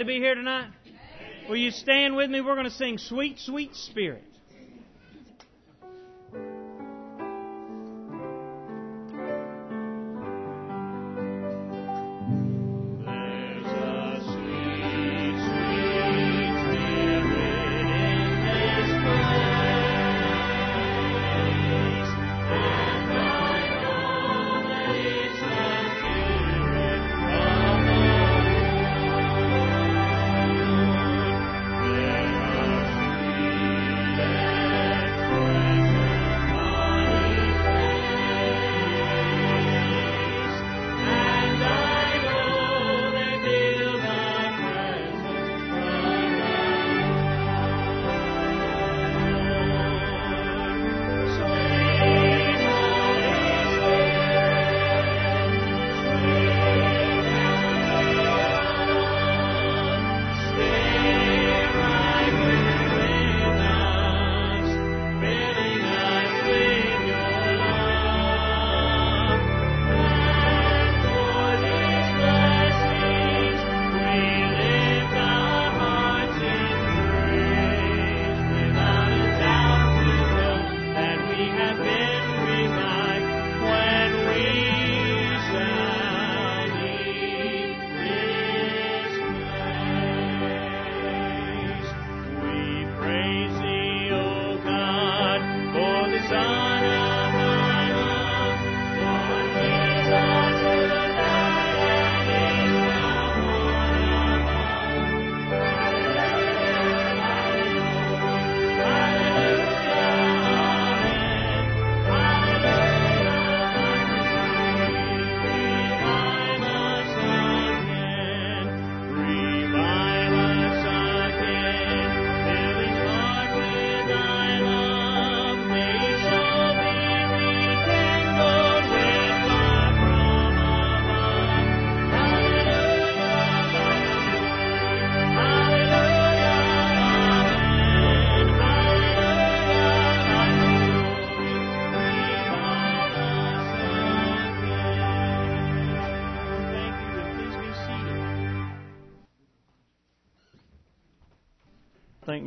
To be here tonight? Will you stand with me? We're going to sing Sweet, Sweet Spirit.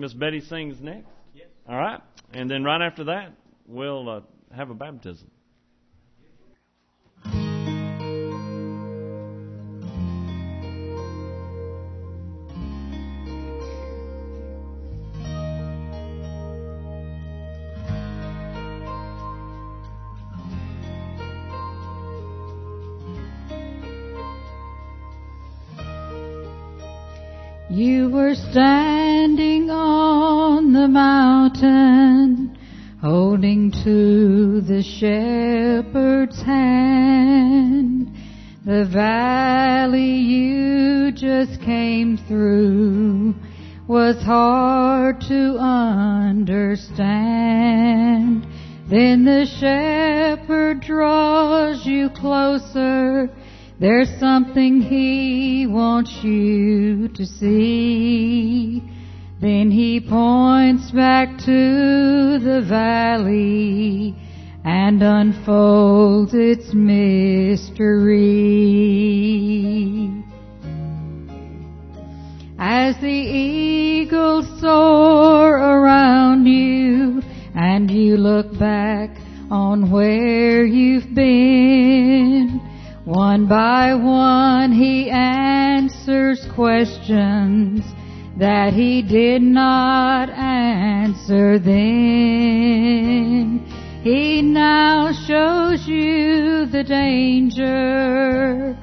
Miss Betty sings next. Yes. All right, and then right after that, we'll uh, have a baptism. You were standing on the mountain, holding to the shepherd's hand. The valley you just came through was hard to understand. Then the shepherd draws you closer there's something he wants you to see. Then he points back to the valley and unfolds its mystery. As the eagles soar around you and you look back on where you've been, one by one he answers questions that he did not answer then. He now shows you the danger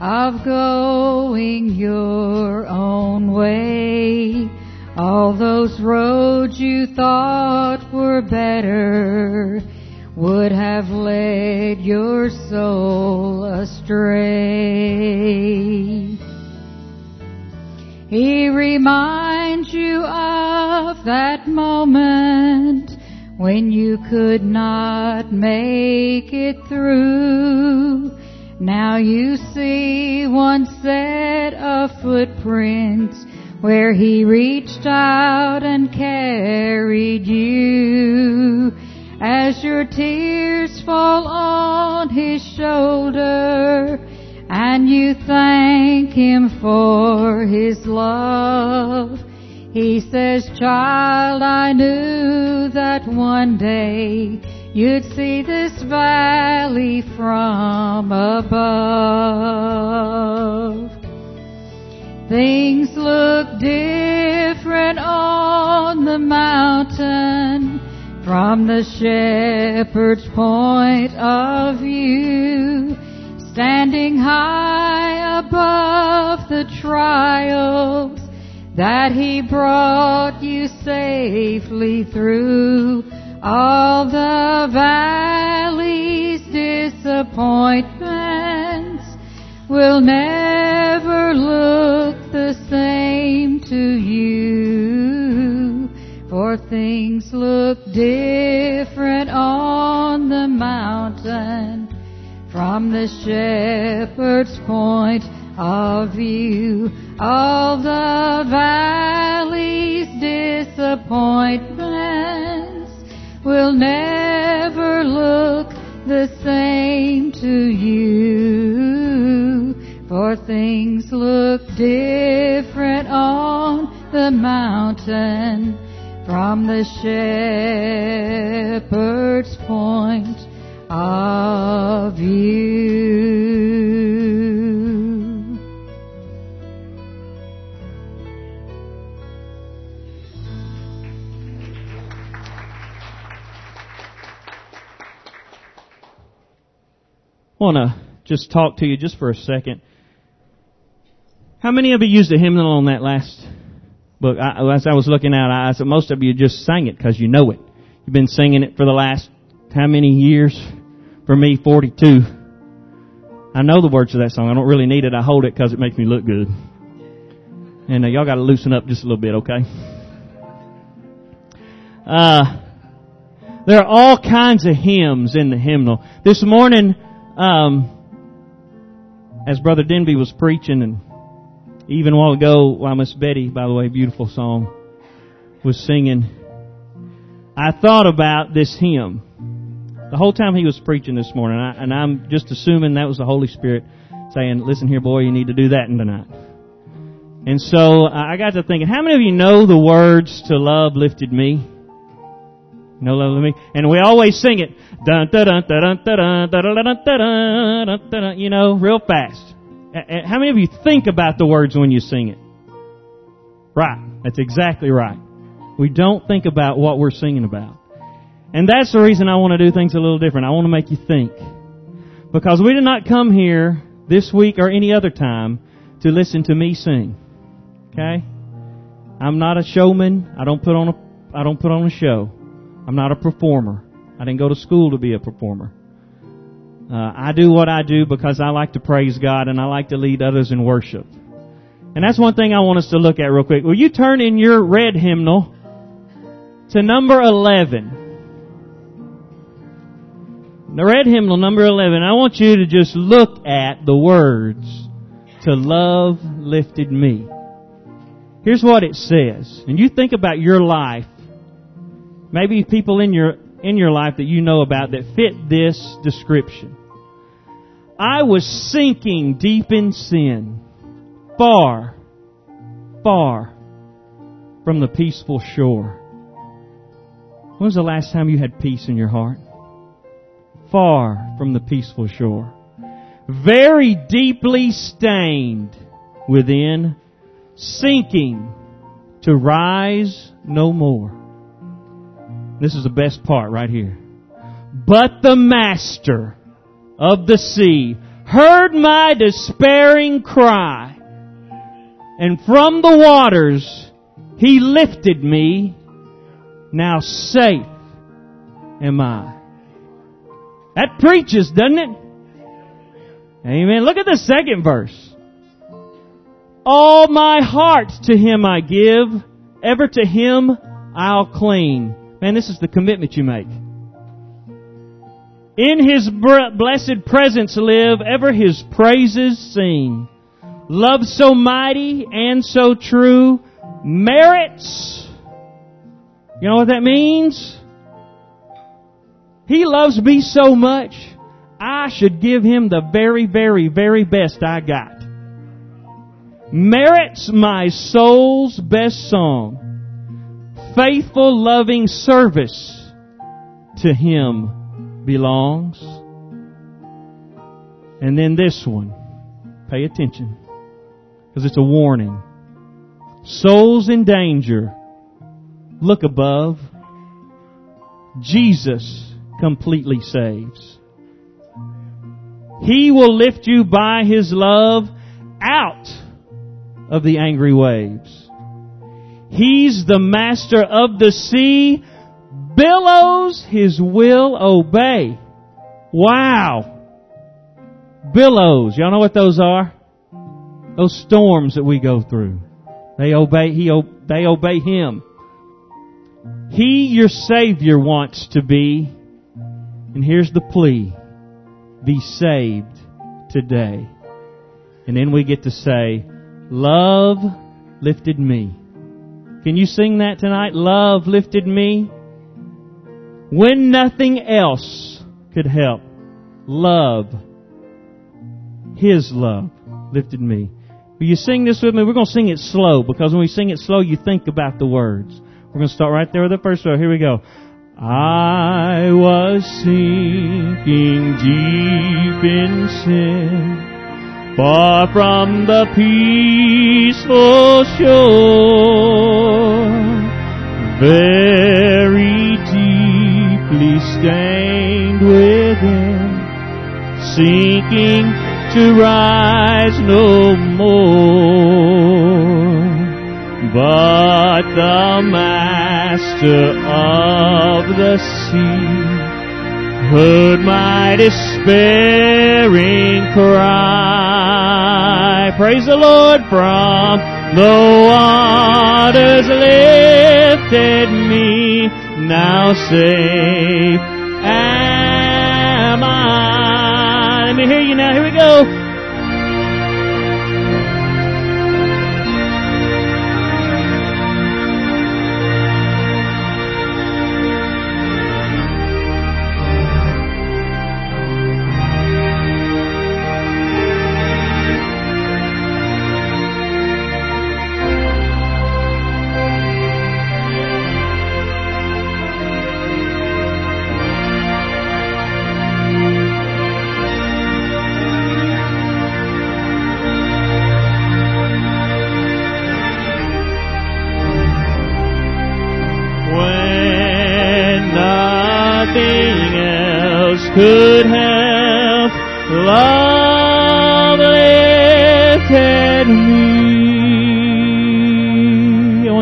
of going your own way. All those roads you thought were better would have led your soul astray. He reminds you of that moment when you could not make it through. Now you see one set of footprints where he reached out and carried you as your tears fall on his shoulder and you thank Him for His love. He says, child, I knew that one day you'd see this valley from above. Things look different on the mountain from the shepherd's point of view, standing high above the trials that he brought you safely through all the valley's disappointments. Will never look the same to you for things look different on the mountain from the shepherd's point of view. All the valley's disappointments will never look the same to you. For things look different on the mountain from the shepherd's point of view. I want to just talk to you just for a second. How many of you used a hymnal on that last book? I, as I was looking out, I said most of you just sang it because you know it. You've been singing it for the last how many years? For me, 42. I know the words of that song. I don't really need it. I hold it because it makes me look good. And uh, y'all got to loosen up just a little bit, okay? Uh, there are all kinds of hymns in the hymnal. This morning, um, as Brother Denby was preaching, and even a while ago, while Miss Betty, by the way, beautiful song, was singing, I thought about this hymn. The whole time he was preaching this morning, I, and I'm just assuming that was the Holy Spirit saying, listen here boy, you need to do that tonight. And so I got to thinking, how many of you know the words to Love Lifted Me? No love lifted me. And we always sing it. You know, real fast. How many of you think about the words when you sing it? Right. That's exactly right. We don't think about what we're singing about. And that's the reason I want to do things a little different. I want to make you think. Because we did not come here this week or any other time to listen to me sing. Okay? I'm not a showman. I don't put on a, I don't put on a show. I'm not a performer. I didn't go to school to be a performer. Uh, I do what I do because I like to praise God and I like to lead others in worship. And that's one thing I want us to look at real quick. Will you turn in your red hymnal to number 11? The red hymnal number 11. I want you to just look at the words to love lifted me. Here's what it says. And you think about your life. Maybe people in your in your life that you know about that fit this description. I was sinking deep in sin, far, far from the peaceful shore. When was the last time you had peace in your heart? Far from the peaceful shore. Very deeply stained within, sinking to rise no more. This is the best part right here. But the master of the sea heard my despairing cry, and from the waters he lifted me. Now safe am I. That preaches, doesn't it? Amen. Look at the second verse. All my heart to him I give, ever to him I'll cling. Man, this is the commitment you make. In His blessed presence live, ever His praises sing. Love so mighty and so true merits. You know what that means? He loves me so much, I should give him the very, very, very best I got. Merits my soul's best song. Faithful, loving service to him belongs. And then this one. Pay attention. Because it's a warning. Souls in danger. Look above. Jesus completely saves. He will lift you by His love out of the angry waves. He's the master of the sea. Billows His will obey. Wow. Billows. Y'all know what those are? Those storms that we go through. They obey, he, they obey Him. He, your Savior, wants to be. And here's the plea. Be saved today. And then we get to say, Love lifted me. Can you sing that tonight? Love lifted me. When nothing else could help. Love. His love lifted me. Will you sing this with me? We're going to sing it slow because when we sing it slow, you think about the words. We're going to start right there with the first row. Here we go. I was sinking deep in sin, far from the peaceful shore, very deeply stained within, sinking to rise no more. But the master of the sea heard my despairing cry. Praise the Lord from the waters lifted me, now safe am I. Let me hear you now. Here we go.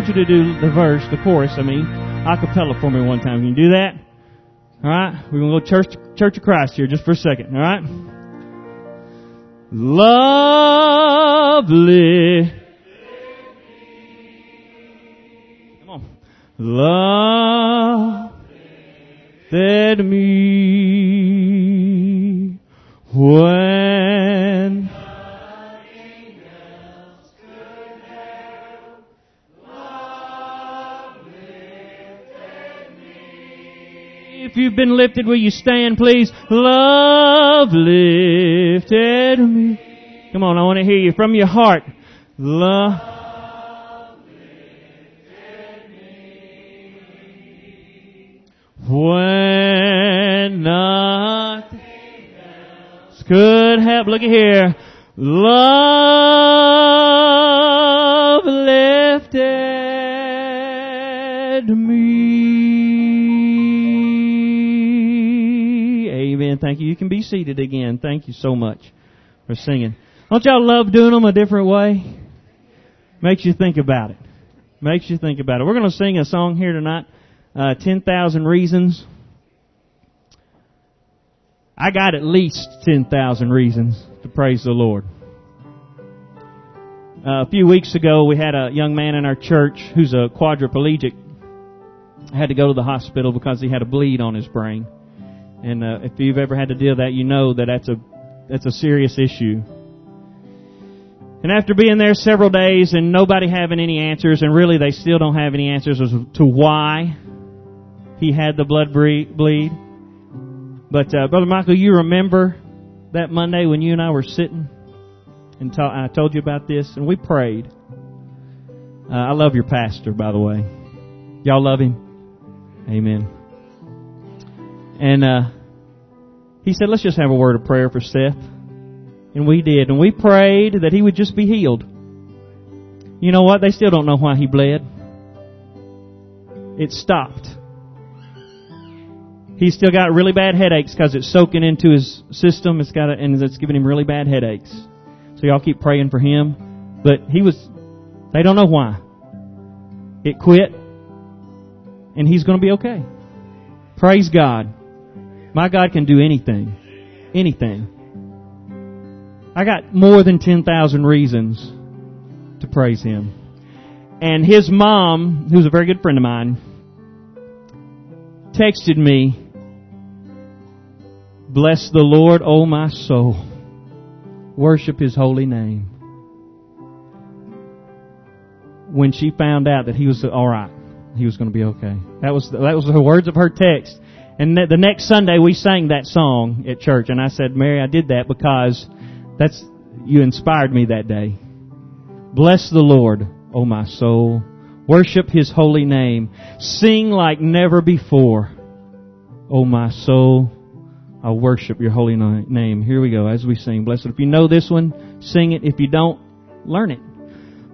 Want you to do the verse, the chorus, I mean, a cappella for me one time. Can you do that? Alright? We're gonna go church, Church of Christ here just for a second, alright? Lovely. lifted Come on. Love me when you've been lifted, will you stand, please? Love lifted me. Come on, I want to hear you from your heart. Love. When nothing else could help. Look at here. Love lifted me. Thank you. You can be seated again. Thank you so much for singing. Don't y'all love doing them a different way? Makes you think about it. Makes you think about it. We're going to sing a song here tonight uh, 10,000 reasons. I got at least 10,000 reasons to praise the Lord. Uh, a few weeks ago, we had a young man in our church who's a quadriplegic. Had to go to the hospital because he had a bleed on his brain. And uh, if you've ever had to deal with that, you know that that's a that's a serious issue. And after being there several days and nobody having any answers, and really they still don't have any answers as to why he had the blood bleed. But uh, Brother Michael, you remember that Monday when you and I were sitting and ta- I told you about this, and we prayed. Uh, I love your pastor, by the way. Y'all love him. Amen. And uh, he said, "Let's just have a word of prayer for Seth." And we did, and we prayed that he would just be healed. You know what? They still don't know why he bled. It stopped. He's still got really bad headaches because it's soaking into his system. It's got, a, and it's giving him really bad headaches. So y'all keep praying for him. But he was, they don't know why. It quit, and he's going to be okay. Praise God. My God can do anything. Anything. I got more than 10,000 reasons to praise Him. And his mom, who's a very good friend of mine, texted me, Bless the Lord, O my soul. Worship His holy name. When she found out that he was alright, he was going to be okay. That was, that was the words of her text. And the next Sunday we sang that song at church and I said, Mary, I did that because that's, you inspired me that day. Bless the Lord, O my soul. Worship His holy name. Sing like never before. O my soul, I worship your holy name. Here we go as we sing. Blessed. If you know this one, sing it. If you don't, learn it.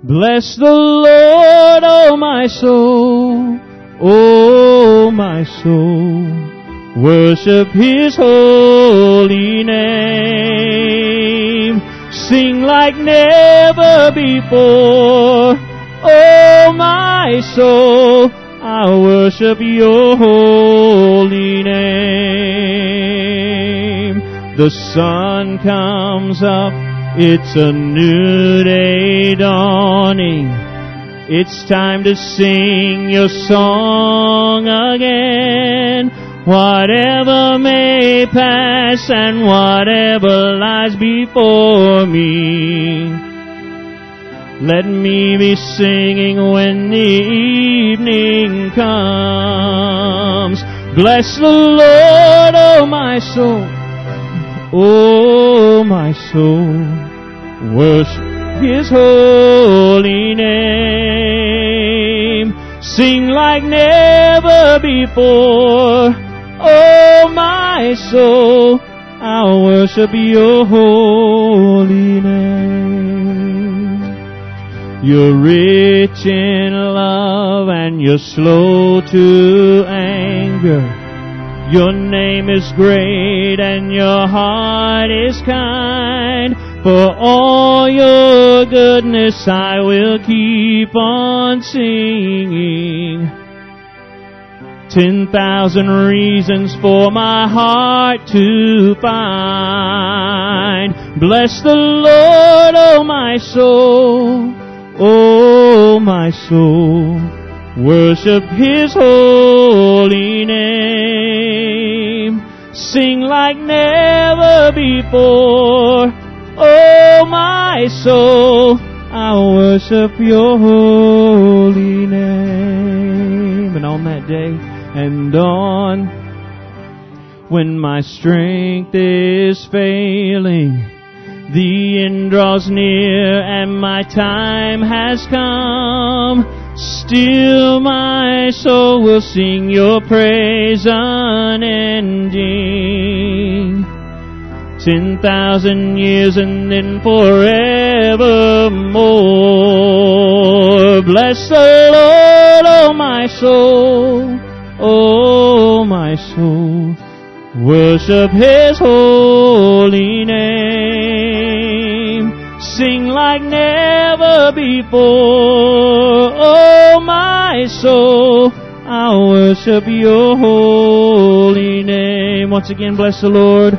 Bless the Lord, O my soul. O my soul. Worship His holy name. Sing like never before. Oh my soul, I worship your holy name. The sun comes up, it's a new day dawning. It's time to sing your song again. Whatever may pass and whatever lies before me. Let me be singing when the evening comes. Bless the Lord, oh my soul. Oh my soul. Worship His holy name. Sing like never before. Oh my soul, I'll worship your holy name. You're rich in love and you're slow to anger. Your name is great and your heart is kind. For all your goodness I will keep on singing. Ten thousand reasons for my heart to find. Bless the Lord, oh my soul, oh my soul. Worship His holy name. Sing like never before, oh my soul. I worship your holy name. And on that day, and on when my strength is failing. The end draws near and my time has come. Still my soul will sing your praise unending. Ten thousand years and then forevermore. Bless the Lord, oh my soul. Oh, my soul, worship His holy name. Sing like never before. Oh, my soul, I worship your holy name. Once again, bless the Lord.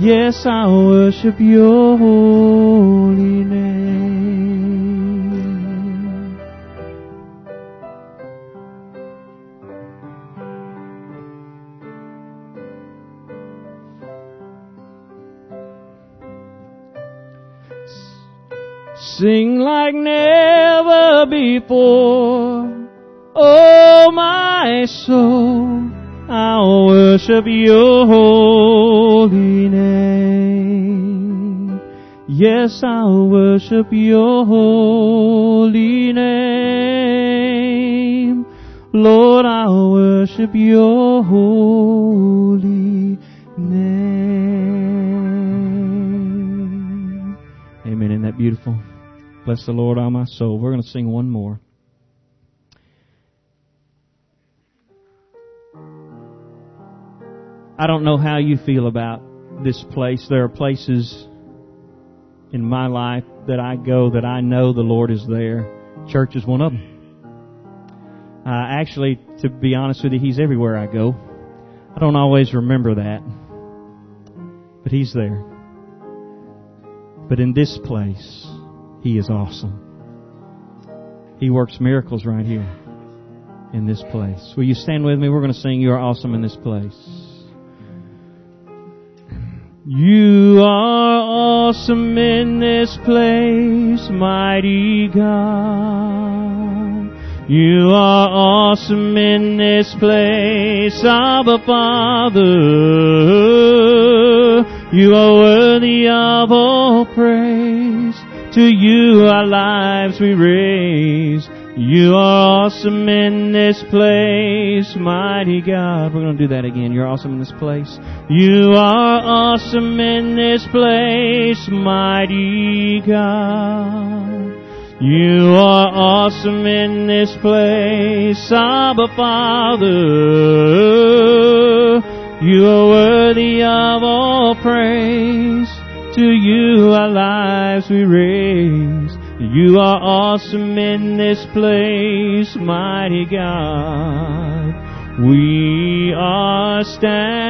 Yes, I worship your holy name. Sing like never before. Oh, my soul, I'll worship your holy name. Yes, I'll worship your holy name. Lord, I'll worship your holy name. Amen. Isn't that beautiful? Bless the Lord, all my soul. We're going to sing one more. I don't know how you feel about this place. There are places in my life that I go that I know the Lord is there. Church is one of them. Uh, actually, to be honest with you, He's everywhere I go. I don't always remember that, but He's there. But in this place, He is awesome. He works miracles right here in this place. Will you stand with me? We're going to sing You Are Awesome in this place. You are awesome in this place, mighty God. You are awesome in this place, Abba Father. You are worthy of all praise. To you our lives we raise. You are awesome in this place, mighty God. We're going to do that again. You're awesome in this place. You are awesome in this place, mighty God. You are awesome in this place, Abba Father. You are worthy of all praise. To you our lives we raise. You are awesome in this place, mighty God. We are standing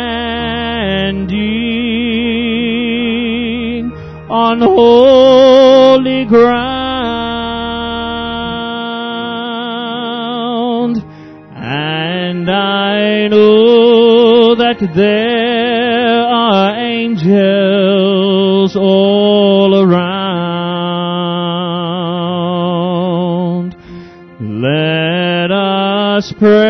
on holy ground, and I know that there are angels all around. Us praise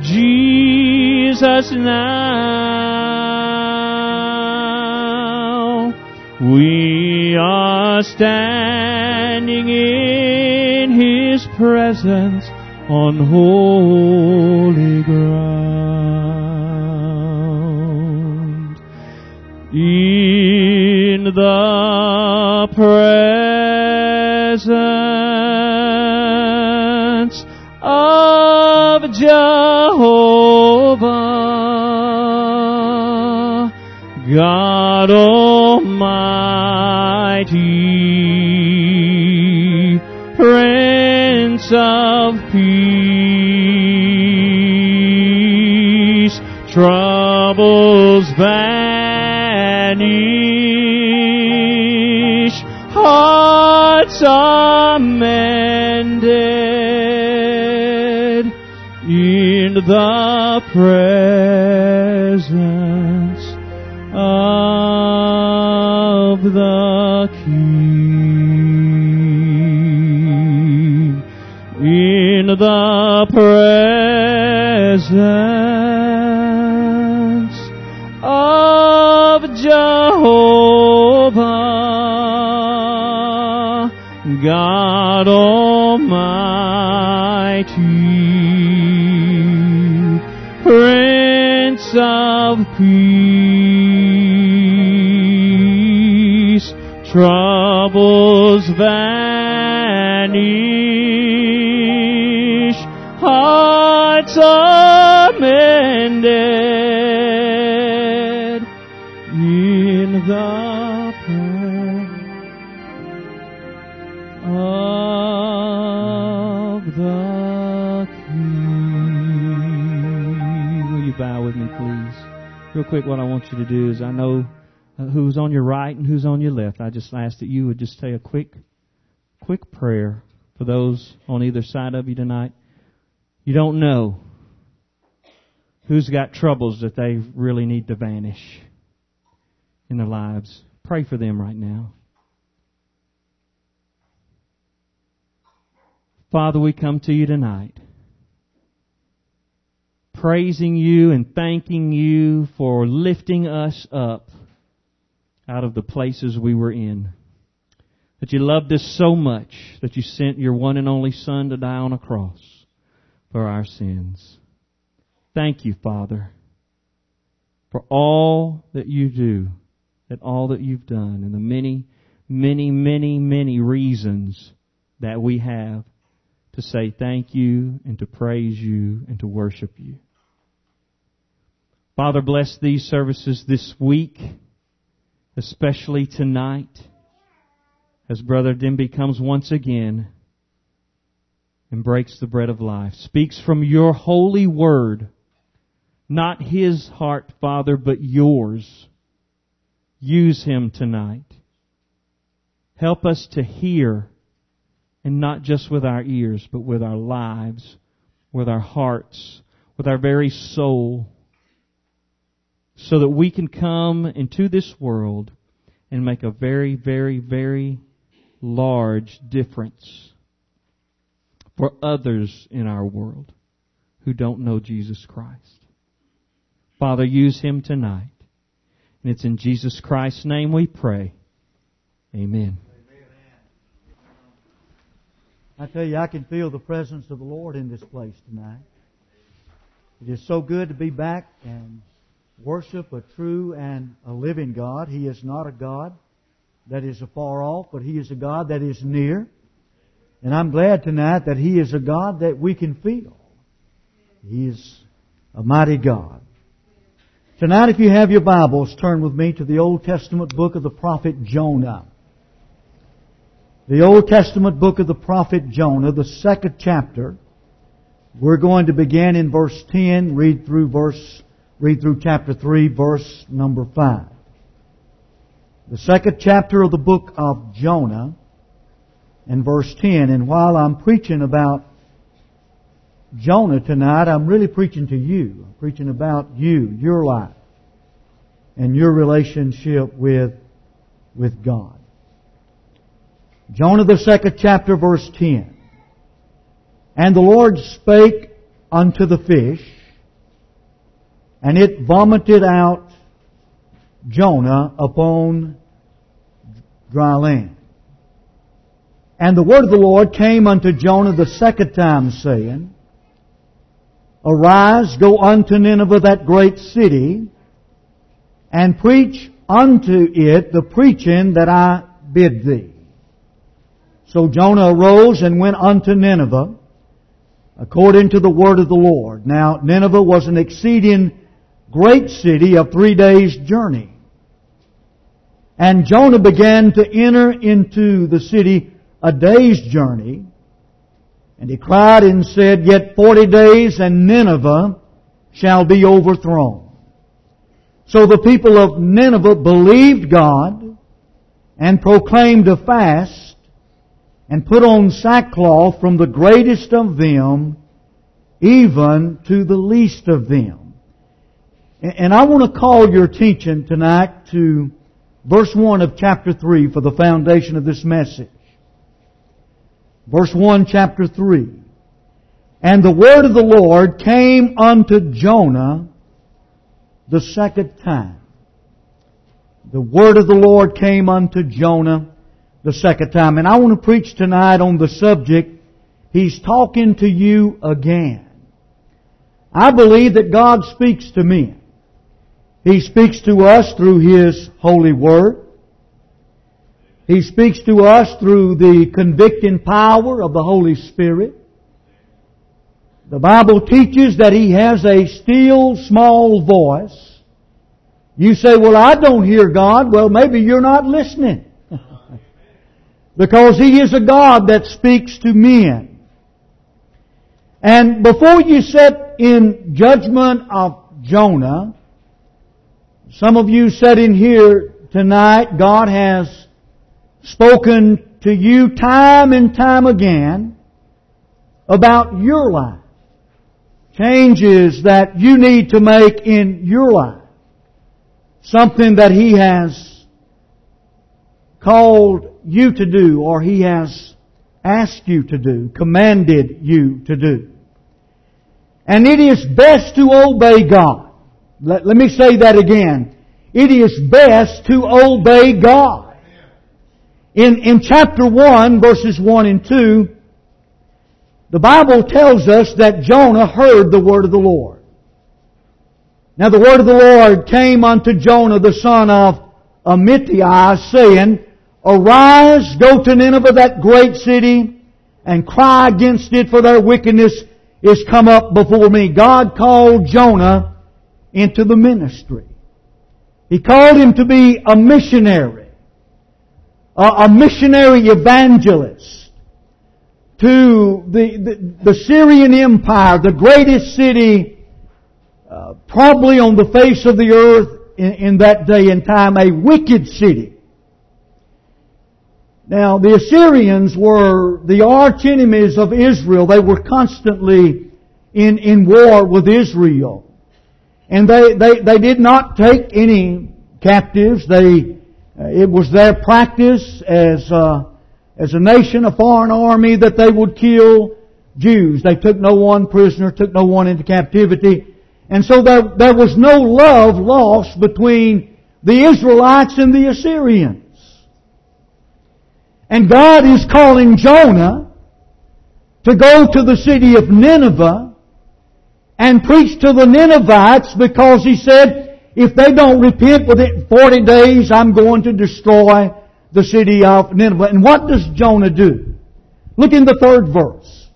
Jesus now. We are standing in His presence on holy of Peace, troubles vanish, hearts are mended Real quick, what I want you to do is I know uh, who's on your right and who's on your left. I just ask that you would just say a quick, quick prayer for those on either side of you tonight. You don't know who's got troubles that they really need to vanish in their lives. Pray for them right now. Father, we come to you tonight praising you and thanking you for lifting us up out of the places we were in. That you loved us so much that you sent your one and only Son to die on a cross for our sins. Thank you, Father, for all that you do, and all that you've done, and the many, many, many, many reasons that we have to say thank you and to praise you and to worship you. Father, bless these services this week, especially tonight, as Brother Denby comes once again and breaks the bread of life, speaks from your holy word, not his heart, Father, but yours. Use him tonight. Help us to hear, and not just with our ears, but with our lives, with our hearts, with our very soul so that we can come into this world and make a very, very, very large difference for others in our world who don't know Jesus Christ. Father, use him tonight. And it's in Jesus Christ's name we pray. Amen. I tell you, I can feel the presence of the Lord in this place tonight. It is so good to be back and worship a true and a living God. He is not a God that is afar off, but He is a God that is near. And I'm glad tonight that He is a God that we can feel. He is a mighty God. Tonight, if you have your Bibles, turn with me to the Old Testament book of the prophet Jonah. The Old Testament book of the prophet Jonah, the second chapter. We're going to begin in verse 10, read through verse Read through chapter 3, verse number 5. The second chapter of the book of Jonah and verse 10. And while I'm preaching about Jonah tonight, I'm really preaching to you. I'm preaching about you, your life, and your relationship with, with God. Jonah the second chapter verse 10. And the Lord spake unto the fish, and it vomited out Jonah upon dry land. And the word of the Lord came unto Jonah the second time, saying, Arise, go unto Nineveh, that great city, and preach unto it the preaching that I bid thee. So Jonah arose and went unto Nineveh, according to the word of the Lord. Now, Nineveh was an exceeding great city of three days' journey. And Jonah began to enter into the city a day's journey. And he cried and said, Yet forty days and Nineveh shall be overthrown. So the people of Nineveh believed God and proclaimed a fast and put on sackcloth from the greatest of them even to the least of them. And I want to call your attention tonight to verse 1 of chapter 3 for the foundation of this message. Verse 1, chapter 3. And the word of the Lord came unto Jonah the second time. The word of the Lord came unto Jonah the second time. And I want to preach tonight on the subject, He's talking to you again. I believe that God speaks to men. He speaks to us through His holy word. He speaks to us through the convicting power of the Holy Spirit. The Bible teaches that He has a still small voice. You say, well, I don't hear God. Well, maybe you're not listening. because He is a God that speaks to men. And before you set in judgment of Jonah. Some of you sitting here tonight, God has spoken to you time and time again about your life. Changes that you need to make in your life. Something that He has called you to do or He has asked you to do, commanded you to do. And it is best to obey God. Let, let me say that again. It is best to obey God. In, in chapter 1, verses 1 and 2, the Bible tells us that Jonah heard the word of the Lord. Now the word of the Lord came unto Jonah the son of Amittai, saying, Arise, go to Nineveh, that great city, and cry against it, for their wickedness is come up before me. God called Jonah into the ministry. He called him to be a missionary, a, missionary evangelist to the, the, the, Syrian Empire, the greatest city uh, probably on the face of the earth in, in that day and time, a wicked city. Now, the Assyrians were the arch enemies of Israel. They were constantly in, in war with Israel. And they, they, they did not take any captives. They, uh, it was their practice as, uh, as a nation, a foreign army, that they would kill Jews. They took no one prisoner, took no one into captivity. And so there, there was no love lost between the Israelites and the Assyrians. And God is calling Jonah to go to the city of Nineveh and preach to the Ninevites because he said, if they don't repent within 40 days, I'm going to destroy the city of Nineveh. And what does Jonah do? Look in the third verse.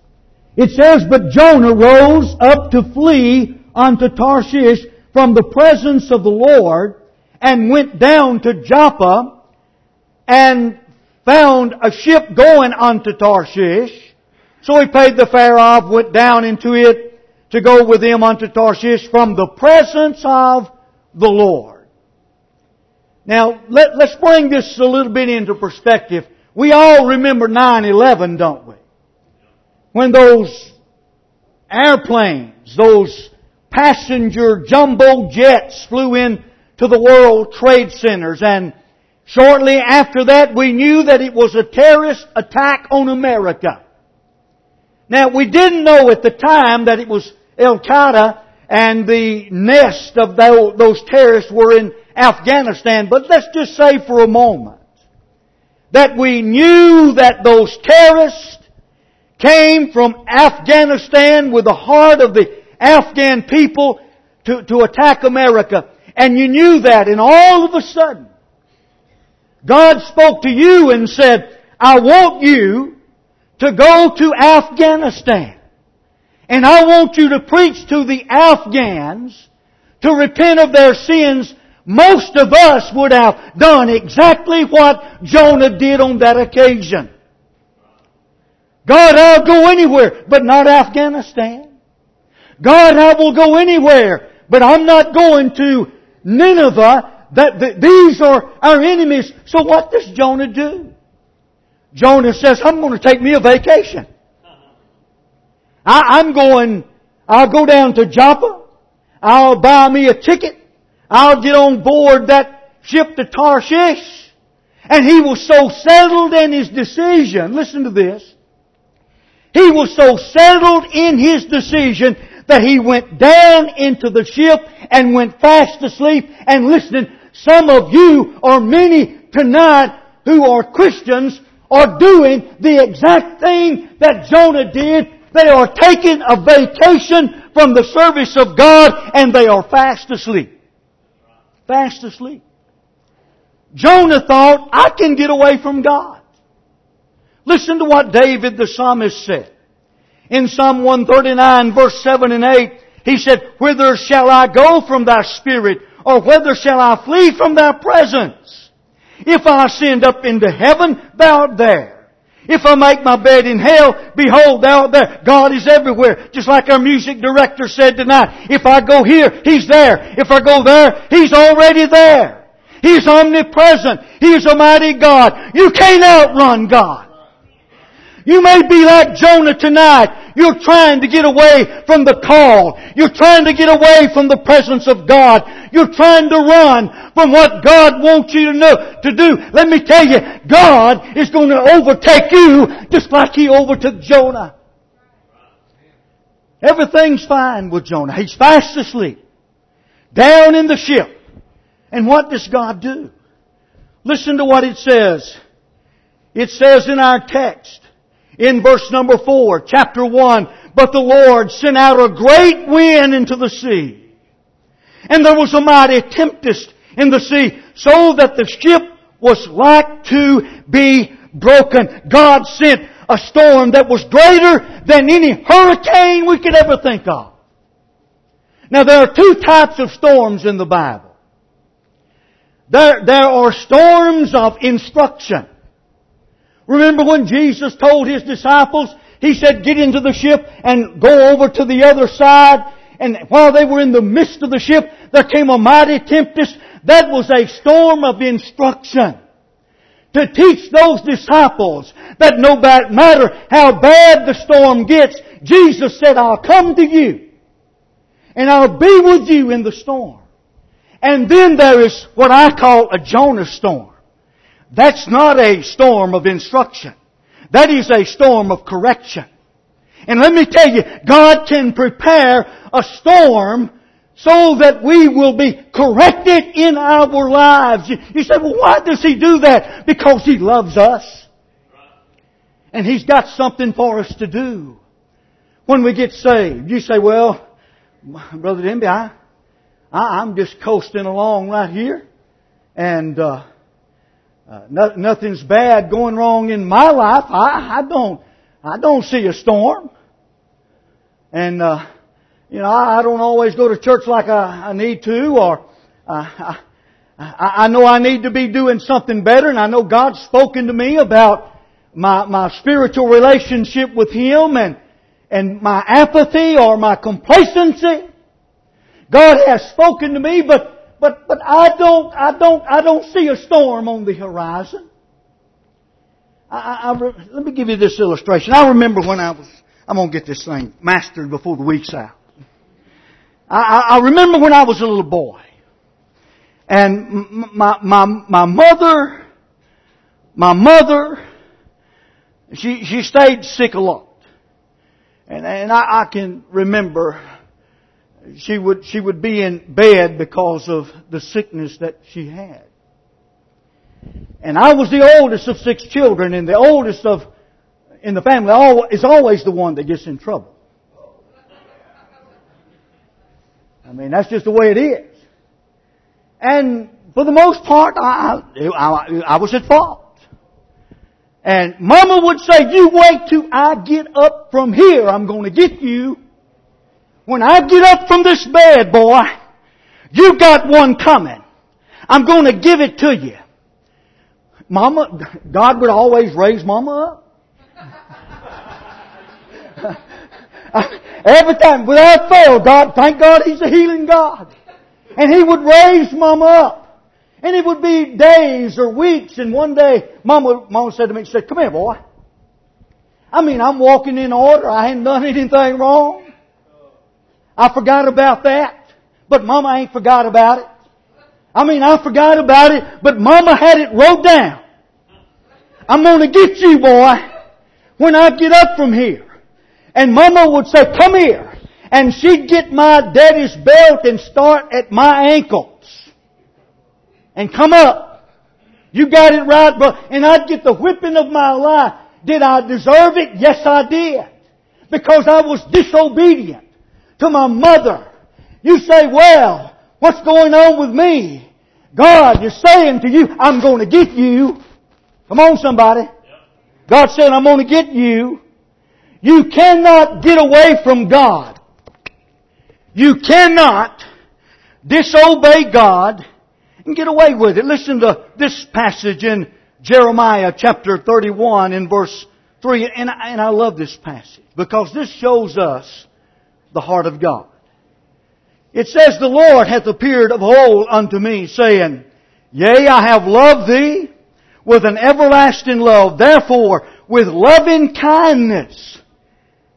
It says, But Jonah rose up to flee unto Tarshish from the presence of the Lord and went down to Joppa and found a ship going unto Tarshish. So he paid the fare of, went down into it to go with them unto Tarshish from the presence of the Lord. Now, let, us bring this a little bit into perspective. We all remember 9-11, don't we? When those airplanes, those passenger jumbo jets flew in to the World Trade Centers and Shortly after that, we knew that it was a terrorist attack on America. Now, we didn't know at the time that it was Al Qaeda and the nest of those terrorists were in Afghanistan, but let's just say for a moment that we knew that those terrorists came from Afghanistan with the heart of the Afghan people to, to attack America. And you knew that, and all of a sudden, God spoke to you and said, I want you to go to Afghanistan. And I want you to preach to the Afghans to repent of their sins. Most of us would have done exactly what Jonah did on that occasion. God, I'll go anywhere, but not Afghanistan. God, I will go anywhere, but I'm not going to Nineveh that, that these are our enemies. So what does Jonah do? Jonah says, I'm going to take me a vacation. I, I'm going, I'll go down to Joppa. I'll buy me a ticket. I'll get on board that ship to Tarshish. And he was so settled in his decision. Listen to this. He was so settled in his decision that he went down into the ship and went fast asleep and listening some of you or many tonight who are Christians are doing the exact thing that Jonah did. They are taking a vacation from the service of God and they are fast asleep. Fast asleep. Jonah thought, I can get away from God. Listen to what David the psalmist said. In Psalm 139 verse 7 and 8, he said, Whither shall I go from thy spirit? or whither shall I flee from thy presence? If I ascend up into heaven, thou art there. If I make my bed in hell, behold, thou art there. God is everywhere. Just like our music director said tonight. If I go here, He's there. If I go there, He's already there. He's omnipresent. He's a mighty God. You can't outrun God. You may be like Jonah tonight. You're trying to get away from the call. You're trying to get away from the presence of God. You're trying to run from what God wants you to know, to do. Let me tell you, God is going to overtake you just like He overtook Jonah. Everything's fine with Jonah. He's fast asleep. Down in the ship. And what does God do? Listen to what it says. It says in our text, in verse number four, chapter one, but the Lord sent out a great wind into the sea. And there was a mighty tempest in the sea, so that the ship was like to be broken. God sent a storm that was greater than any hurricane we could ever think of. Now there are two types of storms in the Bible. There, there are storms of instruction. Remember when Jesus told His disciples, He said, get into the ship and go over to the other side. And while they were in the midst of the ship, there came a mighty tempest. That was a storm of instruction. To teach those disciples that no matter how bad the storm gets, Jesus said, I'll come to you. And I'll be with you in the storm. And then there is what I call a Jonah storm. That's not a storm of instruction. That is a storm of correction. And let me tell you, God can prepare a storm so that we will be corrected in our lives. You say, well, why does He do that? Because He loves us. And He's got something for us to do. When we get saved, you say, well, Brother Denby, I, I, am just coasting along right here, and uh, uh, no, nothing's bad going wrong in my life. I, I don't, I don't see a storm, and uh, you know I, I don't always go to church like I, I need to, or uh, I, I know I need to be doing something better, and I know God's spoken to me about my my spiritual relationship with Him, and and my apathy or my complacency. God has spoken to me, but, but, but I don't, I don't, I don't see a storm on the horizon. I, I, I, let me give you this illustration. I remember when I was, I'm gonna get this thing mastered before the week's out. I, I remember when I was a little boy. And my, my, my mother, my mother, she, she stayed sick a lot. And, and I, I can remember she would, she would be in bed because of the sickness that she had. And I was the oldest of six children and the oldest of, in the family is always the one that gets in trouble. I mean, that's just the way it is. And for the most part, I, I, I was at fault. And mama would say, you wait till I get up from here, I'm going to get you. When I get up from this bed, boy, you got one coming. I'm going to give it to you. Mama, God would always raise mama up. Every time, without fail, God, thank God He's a healing God. And He would raise mama up. And it would be days or weeks, and one day, mama, mama said to me, she said, come here boy. I mean, I'm walking in order. I ain't done anything wrong. I forgot about that. But mama ain't forgot about it. I mean, I forgot about it, but mama had it wrote down. I'm gonna get you, boy, when I get up from here. And mama would say, come here. And she'd get my daddy's belt and start at my ankles. And come up. You got it right, bro. And I'd get the whipping of my life. Did I deserve it? Yes, I did. Because I was disobedient to my mother. You say, well, what's going on with me? God is saying to you, I'm going to get you. Come on somebody. God said, I'm going to get you. You cannot get away from God. You cannot disobey God and get away with it. Listen to this passage in Jeremiah chapter 31 in verse 3, and I, and I love this passage because this shows us the heart of God. It says, The Lord hath appeared of old unto me, saying, Yea, I have loved thee with an everlasting love. Therefore, with loving kindness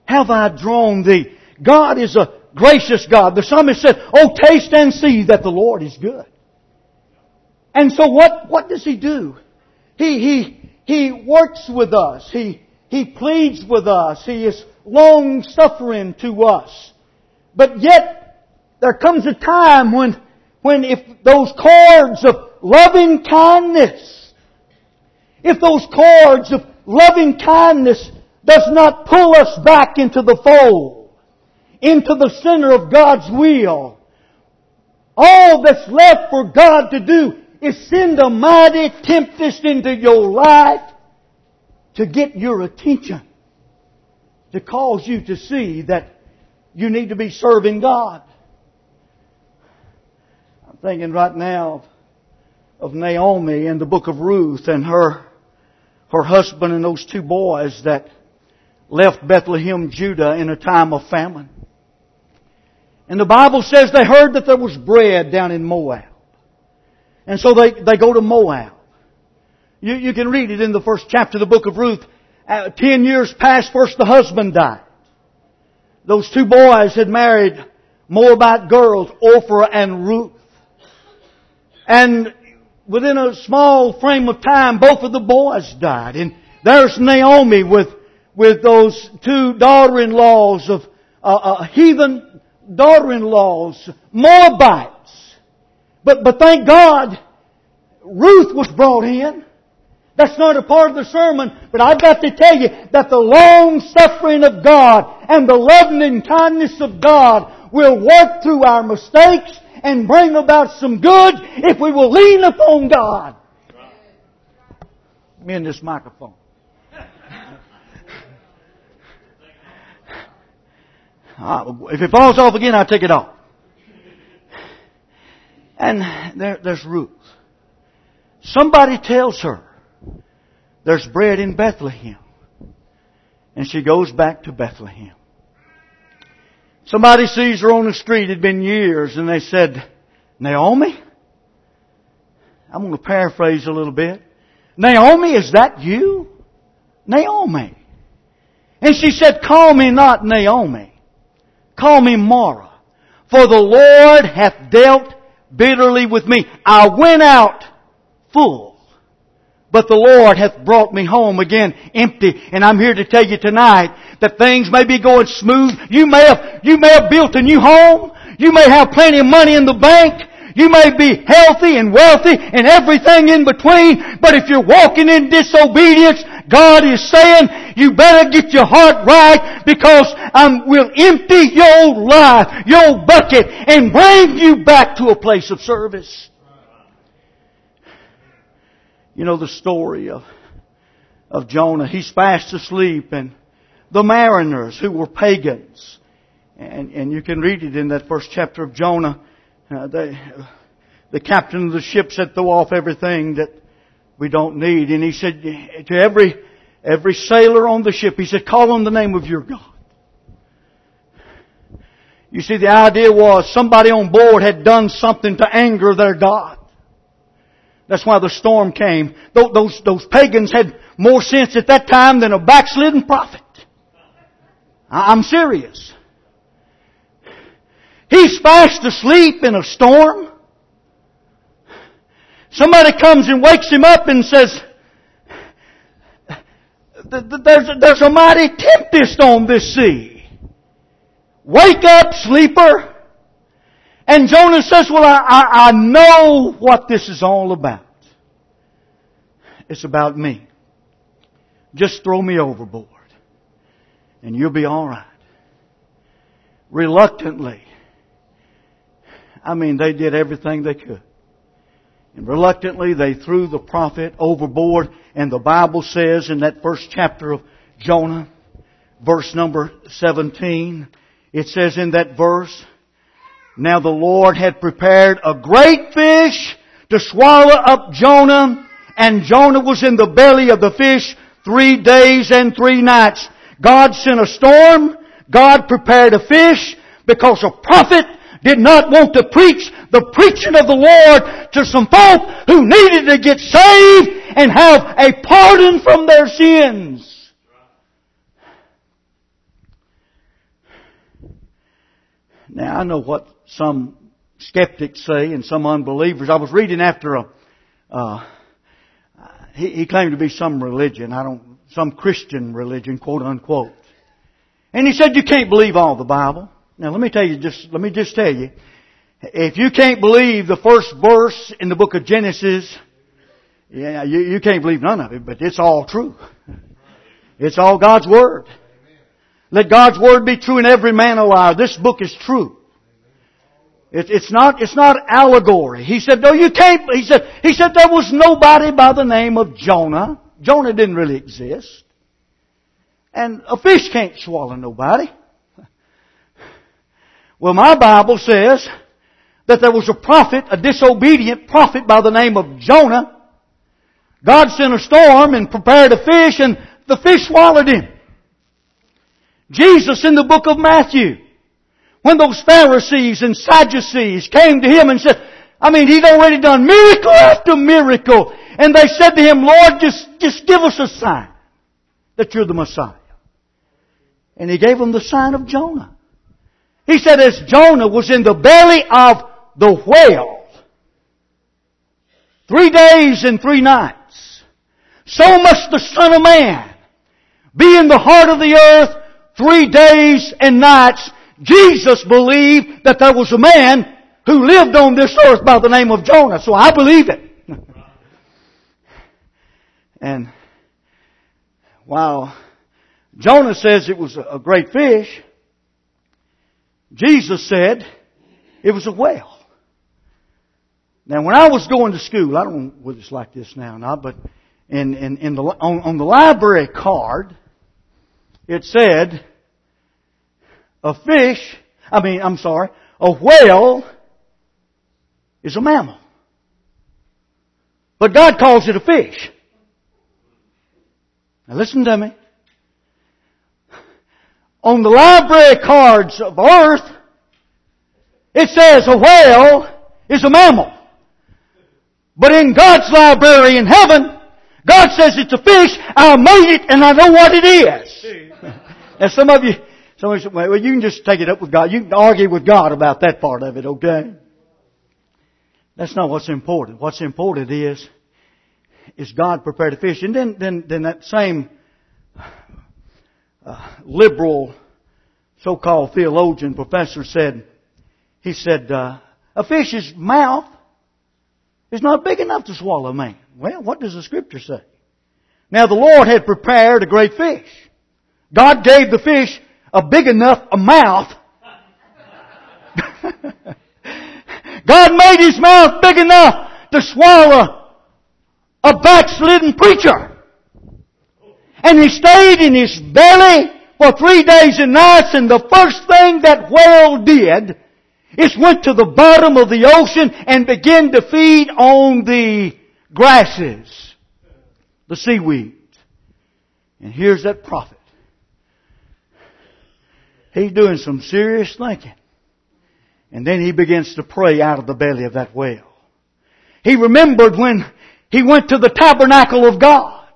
have I drawn thee. God is a gracious God. The psalmist said, Oh, taste and see that the Lord is good. And so what, what does He do? He, He, He works with us. He, He pleads with us. He is long suffering to us. But yet, there comes a time when, when if those cords of loving kindness, if those cords of loving kindness does not pull us back into the fold, into the center of God's will, all that's left for God to do is send a mighty tempest into your life to get your attention, to cause you to see that you need to be serving God. I'm thinking right now of, of Naomi in the book of Ruth and her, her husband and those two boys that left Bethlehem, Judah in a time of famine. And the Bible says they heard that there was bread down in Moab. And so they, they go to Moab. You, you can read it in the first chapter of the book of Ruth. Uh, ten years passed, first the husband died. Those two boys had married Moabite girls, Orpah and Ruth. And within a small frame of time, both of the boys died. And there's Naomi with, with those two daughter-in-laws of uh, uh, heathen daughter-in-laws, Moabites. But, but thank God, Ruth was brought in. That's not a part of the sermon, but I've got to tell you that the long suffering of God and the loving kindness of God will work through our mistakes and bring about some good if we will lean upon God. Me and this microphone. Uh, if it falls off again, I'll take it off. And there, there's Ruth. Somebody tells her there's bread in Bethlehem. And she goes back to Bethlehem. Somebody sees her on the street. It'd been years and they said, Naomi? I'm going to paraphrase a little bit. Naomi, is that you? Naomi. And she said, call me not Naomi. Call me Mara. For the Lord hath dealt bitterly with me. I went out full, but the Lord hath brought me home again empty. And I'm here to tell you tonight that things may be going smooth. You may have, you may have built a new home. You may have plenty of money in the bank. You may be healthy and wealthy and everything in between, but if you're walking in disobedience, God is saying, you better get your heart right because I will empty your life, your bucket, and bring you back to a place of service. You know the story of, of Jonah. He's fast asleep and the mariners who were pagans, and, and you can read it in that first chapter of Jonah, uh, they, the captain of the ship said, throw off everything that we don't need. And he said to every, every sailor on the ship, he said, call on the name of your God. You see, the idea was somebody on board had done something to anger their God. That's why the storm came. Those, those pagans had more sense at that time than a backslidden prophet. I'm serious. He's fast asleep in a storm. Somebody comes and wakes him up and says, there's, there's a mighty tempest on this sea. Wake up, sleeper. And Jonah says, well, I, I, I know what this is all about. It's about me. Just throw me overboard and you'll be alright. Reluctantly. I mean, they did everything they could. And reluctantly they threw the prophet overboard and the Bible says in that first chapter of Jonah, verse number 17, it says in that verse, Now the Lord had prepared a great fish to swallow up Jonah, and Jonah was in the belly of the fish three days and three nights. God sent a storm. God prepared a fish because a prophet did not want to preach the preaching of the Lord to some folk who needed to get saved and have a pardon from their sins. Now I know what some skeptics say and some unbelievers. I was reading after a, uh, he, he claimed to be some religion. I don't, some Christian religion, quote unquote. And he said you can't believe all the Bible. Now let me tell you just, let me just tell you, if you can't believe the first verse in the book of Genesis, yeah, you, you can't believe none of it, but it's all true. It's all God's Word. Let God's Word be true and every man a liar. This book is true. It, it's not, it's not allegory. He said, no, you can't, he said, he said there was nobody by the name of Jonah. Jonah didn't really exist. And a fish can't swallow nobody. Well, my Bible says that there was a prophet, a disobedient prophet by the name of Jonah. God sent a storm and prepared a fish and the fish swallowed him. Jesus in the book of Matthew, when those Pharisees and Sadducees came to him and said, I mean, he'd already done miracle after miracle, and they said to him, Lord, just, just give us a sign that you're the Messiah. And he gave them the sign of Jonah. He said, as Jonah was in the belly of the whale, three days and three nights, so must the Son of Man be in the heart of the earth three days and nights, Jesus believed that there was a man who lived on this earth by the name of Jonah. So I believe it. and while Jonah says it was a great fish, Jesus said it was a whale. Now when I was going to school, I don't know whether it's like this now or not, but in, in, in the, on, on the library card, it said, a fish, I mean, I'm sorry, a whale is a mammal. But God calls it a fish. Now listen to me. On the library cards of earth, it says a whale is a mammal. But in God's library in heaven, God says it's a fish, I made it and I know what it is. now some of you, some of you well you can just take it up with God. You can argue with God about that part of it, okay? That's not what's important. What's important is, is God prepared a fish. And then, then, then that same uh, liberal so-called theologian professor said, he said, uh, a fish's mouth is not big enough to swallow man. Well, what does the scripture say? Now the Lord had prepared a great fish. God gave the fish a big enough a mouth. God made his mouth big enough to swallow a backslidden preacher. And he stayed in his belly for three days and nights and the first thing that whale did is went to the bottom of the ocean and began to feed on the grasses, the seaweed. And here's that prophet. He's doing some serious thinking. And then he begins to pray out of the belly of that whale. He remembered when he went to the tabernacle of God.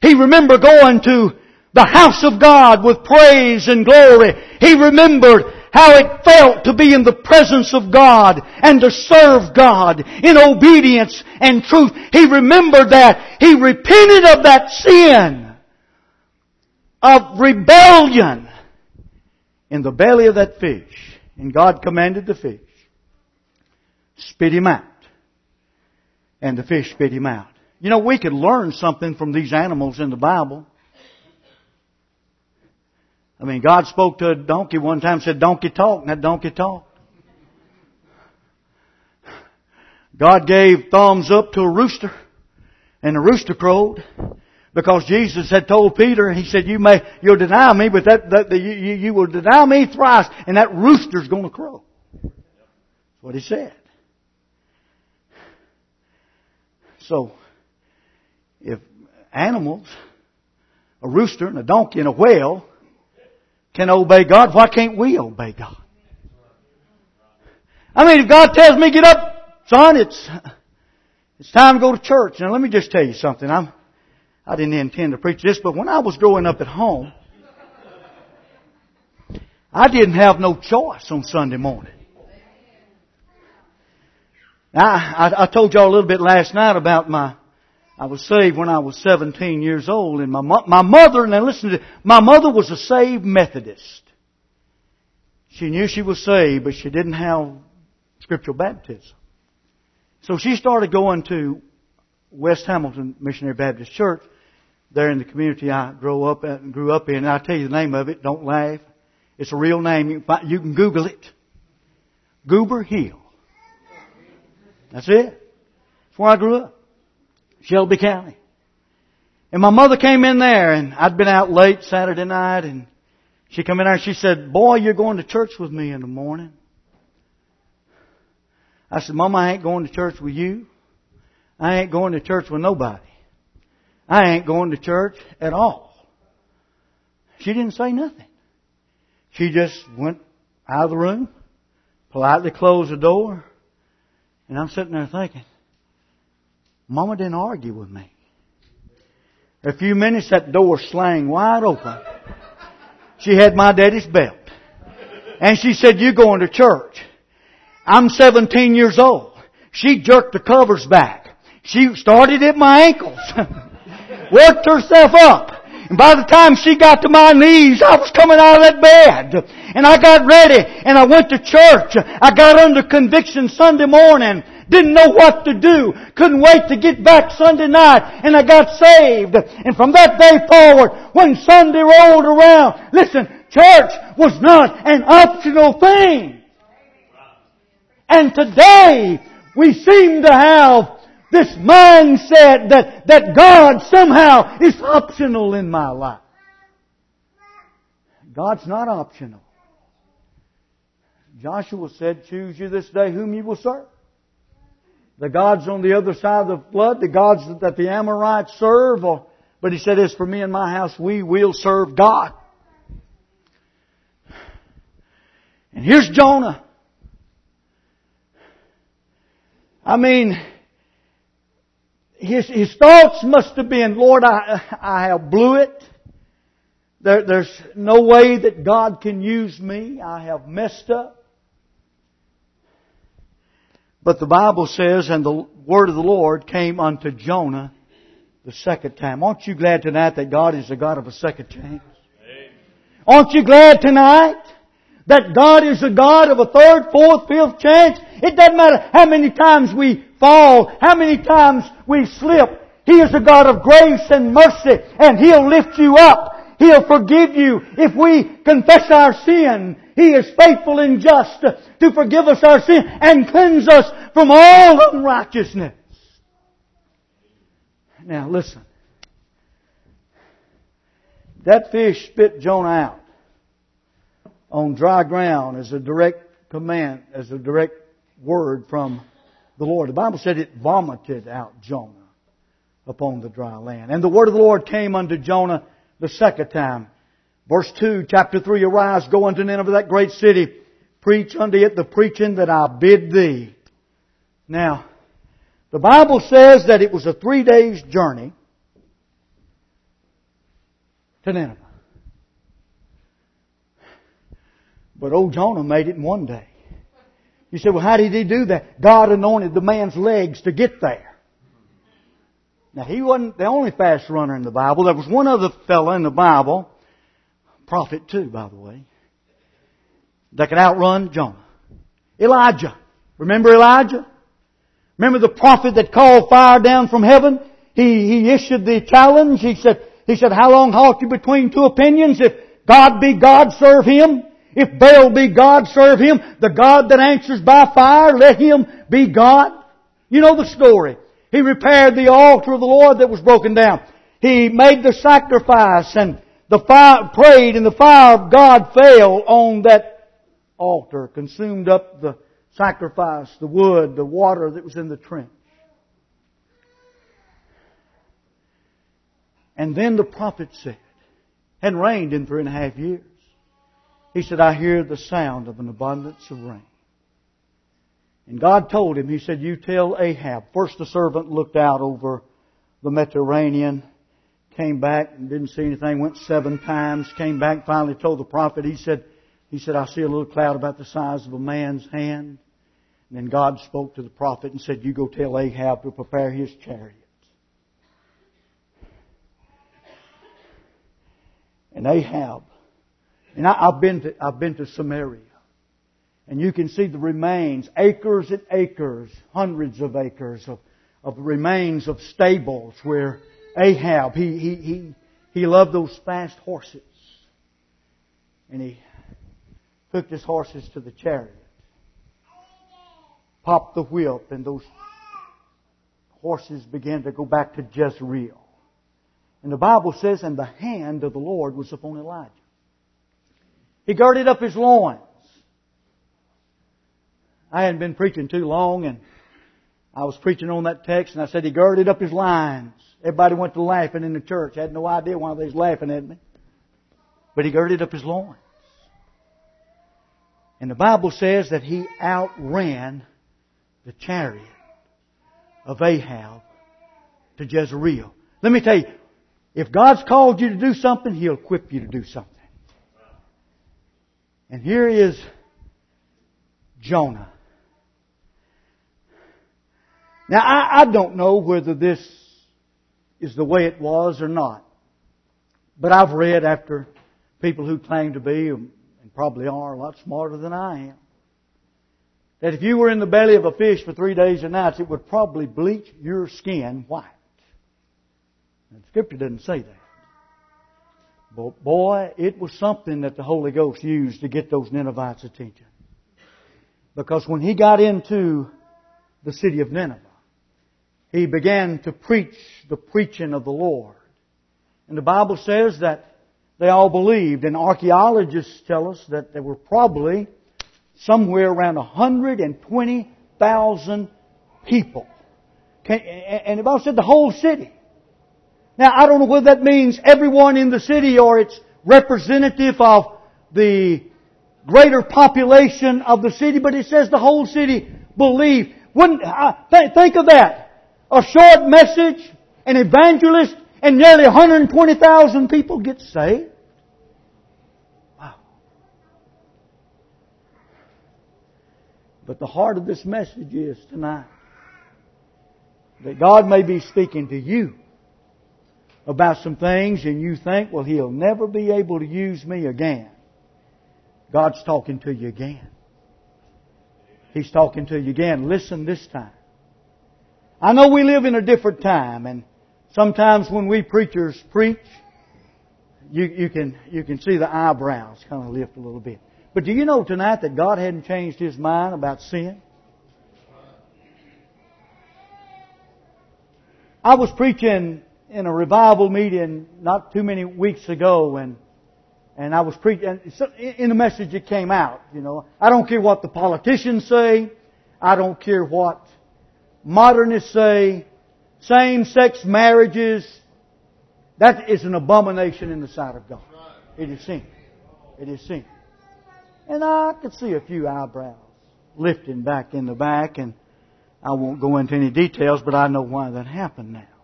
He remembered going to the house of God with praise and glory. He remembered how it felt to be in the presence of God and to serve God in obedience and truth. He remembered that. He repented of that sin of rebellion in the belly of that fish. And God commanded the fish, spit him out. And the fish spit him out. You know, we could learn something from these animals in the Bible. I mean, God spoke to a donkey one time, said, donkey talk, and that donkey talked. God gave thumbs up to a rooster, and the rooster crowed, because Jesus had told Peter, he said, you may, you'll deny me, but that, that you, you, will deny me thrice, and that rooster's gonna crow. That's what he said. So, if animals a rooster and a donkey and a whale can obey God, why can't we obey God? I mean, if God tells me get up, son, it's, it's time to go to church. Now let me just tell you something. I'm, I didn't intend to preach this, but when I was growing up at home, I didn't have no choice on Sunday morning. I, I, I told y'all a little bit last night about my, I was saved when I was 17 years old and my, my mother, now listen to this, my mother was a saved Methodist. She knew she was saved, but she didn't have scriptural baptism. So she started going to West Hamilton Missionary Baptist Church there in the community I grew up and grew up in. I'll tell you the name of it. Don't laugh. It's a real name. You can, find, you can Google it. Goober Hill. That's it. That's where I grew up. Shelby County. And my mother came in there and I'd been out late Saturday night and she come in there and she said, boy, you're going to church with me in the morning. I said, Mama, I ain't going to church with you. I ain't going to church with nobody. I ain't going to church at all. She didn't say nothing. She just went out of the room, politely closed the door, and I'm sitting there thinking, Mama didn't argue with me. A few minutes, that door slang wide open. She had my daddy's belt. And she said, you going to church. I'm 17 years old. She jerked the covers back. She started at my ankles. worked herself up. And by the time she got to my knees, I was coming out of that bed. And I got ready and I went to church. I got under conviction Sunday morning. Didn't know what to do. Couldn't wait to get back Sunday night. And I got saved. And from that day forward, when Sunday rolled around, listen, church was not an optional thing. And today, we seem to have this mindset that, that God somehow is optional in my life. God's not optional. Joshua said, choose you this day whom you will serve. The gods on the other side of the flood, the gods that the Amorites serve, or, but he said, as for me and my house, we will serve God. And here's Jonah. I mean, his, his thoughts must have been, Lord, I, I have blew it. There, there's no way that God can use me. I have messed up. But the Bible says, and the word of the Lord came unto Jonah the second time. Aren't you glad tonight that God is the God of a second chance? Aren't you glad tonight that God is the God of a third, fourth, fifth chance? It doesn't matter how many times we fall, how many times we slip. He is a God of grace and mercy and He'll lift you up. He'll forgive you if we confess our sin. He is faithful and just to forgive us our sin and cleanse us from all unrighteousness. Now listen. That fish spit Jonah out on dry ground as a direct command, as a direct word from the Lord. The Bible said it vomited out Jonah upon the dry land. And the word of the Lord came unto Jonah the second time. Verse 2, chapter 3, Arise, go unto Nineveh, that great city, preach unto it the preaching that I bid thee. Now, the Bible says that it was a three days journey to Nineveh. But old Jonah made it in one day. You say, well, how did he do that? God anointed the man's legs to get there. Now, he wasn't the only fast runner in the Bible. There was one other fellow in the Bible, prophet too, by the way, that could outrun Jonah. Elijah. Remember Elijah? Remember the prophet that called fire down from heaven? He, he issued the challenge. He said, he said, how long halt you between two opinions? If God be God, serve Him. If Baal be God, serve him. The God that answers by fire, let him be God. You know the story. He repaired the altar of the Lord that was broken down. He made the sacrifice and the fire, prayed and the fire of God fell on that altar, consumed up the sacrifice, the wood, the water that was in the trench. And then the prophet said, and rained in three and a half years. He said, I hear the sound of an abundance of rain. And God told him, He said, You tell Ahab. First the servant looked out over the Mediterranean, came back and didn't see anything, went seven times, came back, finally told the prophet, he said, he said, I see a little cloud about the size of a man's hand. And then God spoke to the prophet and said, You go tell Ahab to prepare his chariots. And Ahab, and I, have been to, I've been to Samaria. And you can see the remains, acres and acres, hundreds of acres of, of remains of stables where Ahab, he, he, he, he loved those fast horses. And he hooked his horses to the chariot, popped the whip, and those horses began to go back to Jezreel. And the Bible says, and the hand of the Lord was upon Elijah. He girded up his loins. I hadn't been preaching too long and I was preaching on that text and I said he girded up his loins. Everybody went to laughing in the church. I had no idea why they was laughing at me. But he girded up his loins. And the Bible says that he outran the chariot of Ahab to Jezreel. Let me tell you, if God's called you to do something, He'll equip you to do something. And here is Jonah. Now, I, I don't know whether this is the way it was or not. But I've read after people who claim to be, and probably are, a lot smarter than I am, that if you were in the belly of a fish for three days and nights, it would probably bleach your skin white. And Scripture doesn't say that. But boy, it was something that the Holy Ghost used to get those Ninevites' attention. Because when he got into the city of Nineveh, he began to preach the preaching of the Lord. And the Bible says that they all believed, and archaeologists tell us that there were probably somewhere around 120,000 people. And the Bible said the whole city. Now, I don't know whether that means everyone in the city or it's representative of the greater population of the city, but it says the whole city believed. Wouldn't, uh, th- think of that. A short message, an evangelist, and nearly 120,000 people get saved. Wow. But the heart of this message is tonight that God may be speaking to you about some things and you think, well, he'll never be able to use me again. God's talking to you again. He's talking to you again. Listen this time. I know we live in a different time and sometimes when we preachers preach, you, you can, you can see the eyebrows kind of lift a little bit. But do you know tonight that God hadn't changed His mind about sin? I was preaching in a revival meeting not too many weeks ago, and and I was preaching in the message it came out. You know, I don't care what the politicians say. I don't care what modernists say. Same-sex marriages. That is an abomination in the sight of God. It is sin. It is sin. And I could see a few eyebrows lifting back in the back, and I won't go into any details, but I know why that happened now.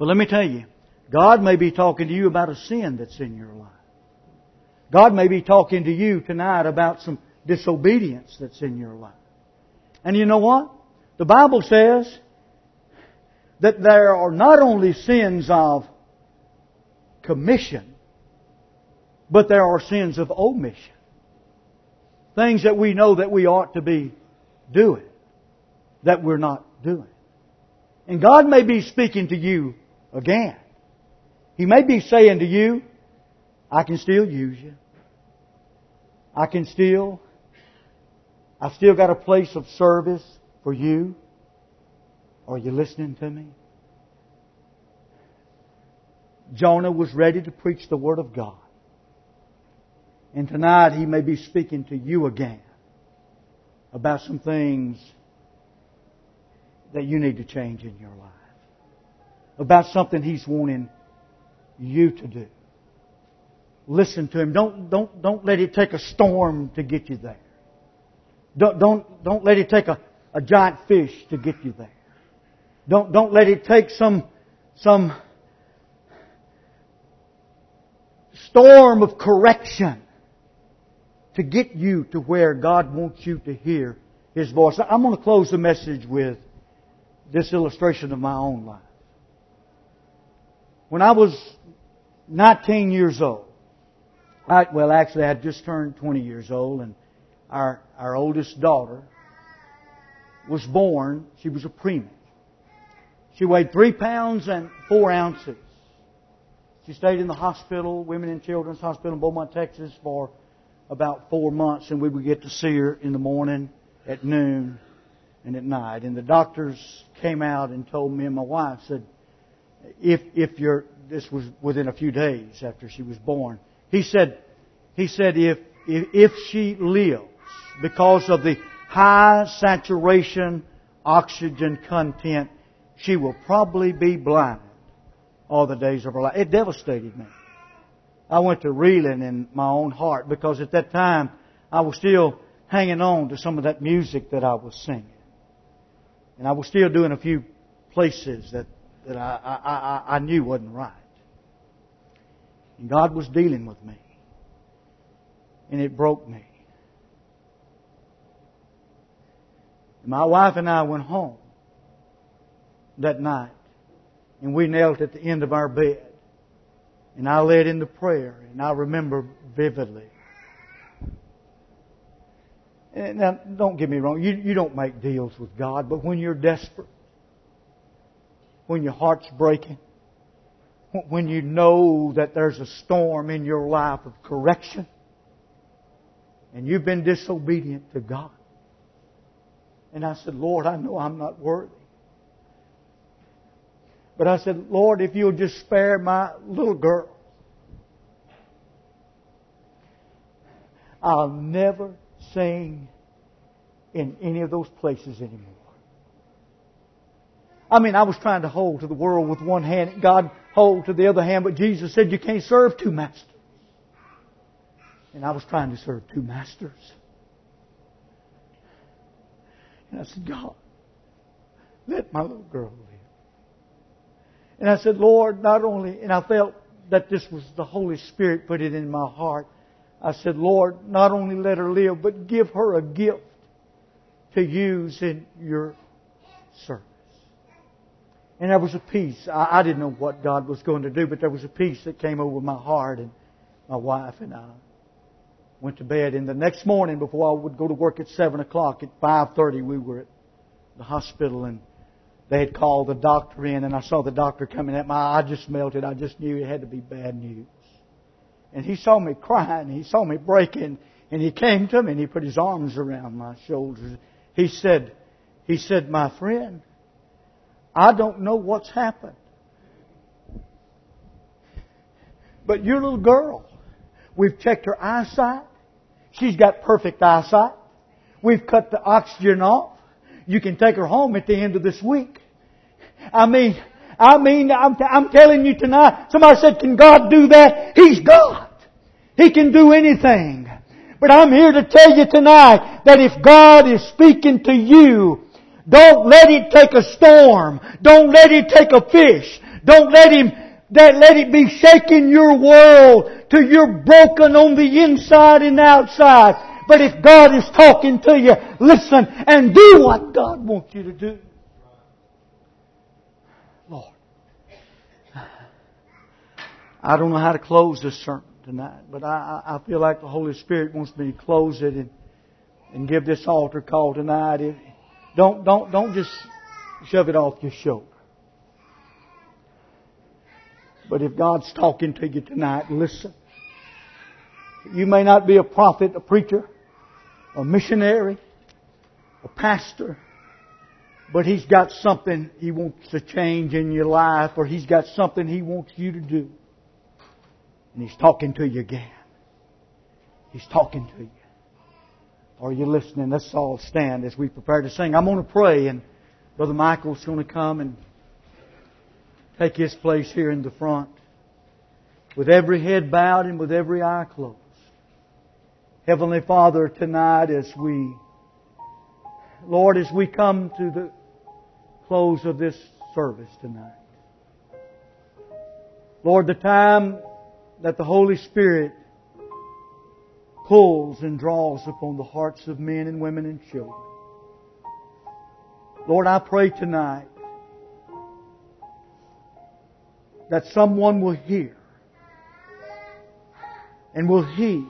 But let me tell you, God may be talking to you about a sin that's in your life. God may be talking to you tonight about some disobedience that's in your life. And you know what? The Bible says that there are not only sins of commission, but there are sins of omission. Things that we know that we ought to be doing, that we're not doing. And God may be speaking to you again. He may be saying to you, I can still use you. I can still, I've still got a place of service for you. Are you listening to me? Jonah was ready to preach the Word of God. And tonight he may be speaking to you again about some things that you need to change in your life about something He's wanting you to do. listen to Him. Don't, don't, don't let it take a storm to get you there. Don't, don't, don't let it take a, a giant fish to get you there. Don't, don't let it take some, some storm of correction to get you to where God wants you to hear His voice. I'm going to close the message with this illustration of my own life. When I was 19 years old, I, well, actually, I had just turned 20 years old, and our, our oldest daughter was born. She was a preemie. She weighed three pounds and four ounces. She stayed in the hospital, Women and Children's Hospital in Beaumont, Texas, for about four months, and we would get to see her in the morning, at noon, and at night. And the doctors came out and told me and my wife, said, if, if you're, this was within a few days after she was born, he said, he said, if, if, if she lives because of the high saturation oxygen content, she will probably be blind all the days of her life. It devastated me. I went to reeling in my own heart because at that time I was still hanging on to some of that music that I was singing. And I was still doing a few places that, that I, I, I, I knew wasn't right. And God was dealing with me. And it broke me. My wife and I went home that night. And we knelt at the end of our bed. And I led into prayer. And I remember vividly. Now, don't get me wrong. You, you don't make deals with God. But when you're desperate, when your heart's breaking, when you know that there's a storm in your life of correction, and you've been disobedient to God. And I said, Lord, I know I'm not worthy. But I said, Lord, if you'll just spare my little girl, I'll never sing in any of those places anymore. I mean, I was trying to hold to the world with one hand, God hold to the other hand, but Jesus said you can't serve two masters. And I was trying to serve two masters. And I said, God, let my little girl live. And I said, Lord, not only, and I felt that this was the Holy Spirit put it in my heart. I said, Lord, not only let her live, but give her a gift to use in your service. And there was a peace. I, I didn't know what God was going to do, but there was a peace that came over my heart and my wife and I went to bed. And the next morning, before I would go to work at seven o'clock, at five thirty, we were at the hospital, and they had called the doctor in, and I saw the doctor coming at my. I just melted. I just knew it had to be bad news. And he saw me crying. He saw me breaking, and he came to me and he put his arms around my shoulders. He said, "He said, my friend, I don't know what's happened, but your little girl." We've checked her eyesight. She's got perfect eyesight. We've cut the oxygen off. You can take her home at the end of this week. I mean, I mean, I'm, I'm telling you tonight, somebody said, can God do that? He's God. He can do anything. But I'm here to tell you tonight that if God is speaking to you, don't let it take a storm. Don't let it take a fish. Don't let him, that let it be shaking your world till you're broken on the inside and outside. But if God is talking to you, listen and do what God wants you to do. Lord. I don't know how to close this sermon tonight, but I, I feel like the Holy Spirit wants me to close it and, and give this altar call tonight. Don't, don't, don't just shove it off your shoulder. But if God's talking to you tonight, listen. You may not be a prophet, a preacher, a missionary, a pastor, but He's got something He wants to change in your life, or He's got something He wants you to do. And He's talking to you again. He's talking to you. Are you listening? Let's all stand as we prepare to sing. I'm going to pray, and Brother Michael's going to come and take his place here in the front. with every head bowed and with every eye closed. Heavenly Father, tonight as we, Lord, as we come to the close of this service tonight, Lord, the time that the Holy Spirit pulls and draws upon the hearts of men and women and children. Lord, I pray tonight that someone will hear and will heed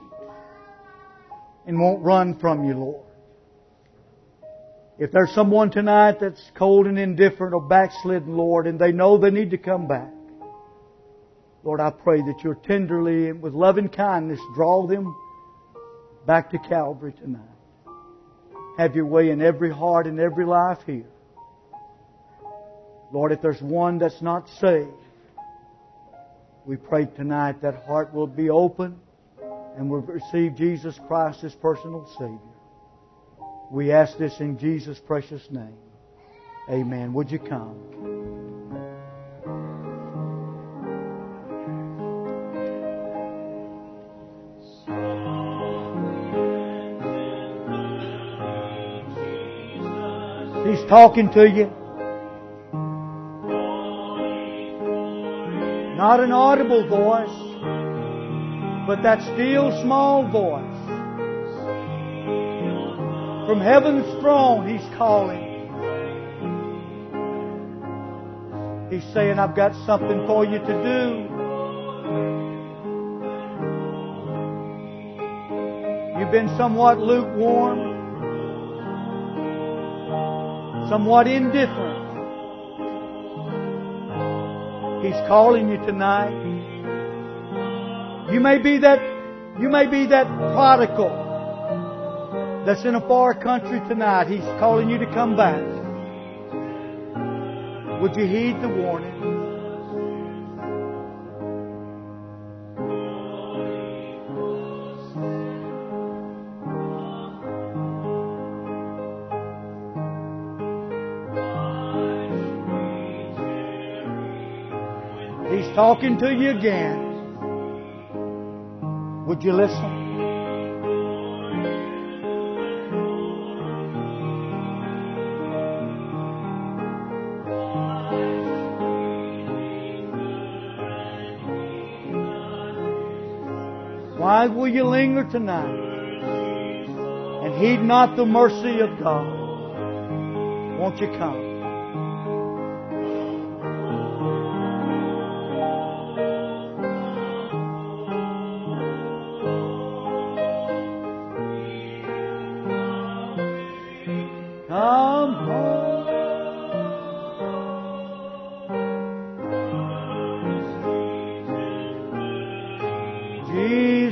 and won't run from you, Lord. If there's someone tonight that's cold and indifferent or backslidden, Lord, and they know they need to come back, Lord, I pray that you'll tenderly and with loving kindness draw them back to Calvary tonight. Have your way in every heart and every life here. Lord, if there's one that's not saved, we pray tonight that heart will be open and will receive Jesus Christ as personal Savior. We ask this in Jesus' precious name. Amen. Would you come? Talking to you. Not an audible voice, but that still small voice. From heaven's throne, He's calling. He's saying, I've got something for you to do. You've been somewhat lukewarm somewhat indifferent. He's calling you tonight. You may be that, you may be that prodigal that's in a far country tonight. He's calling you to come back. Would you heed the warning? Talking to you again. Would you listen? Why will you linger tonight and heed not the mercy of God? Won't you come?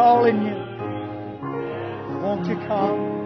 calling you. Won't you come?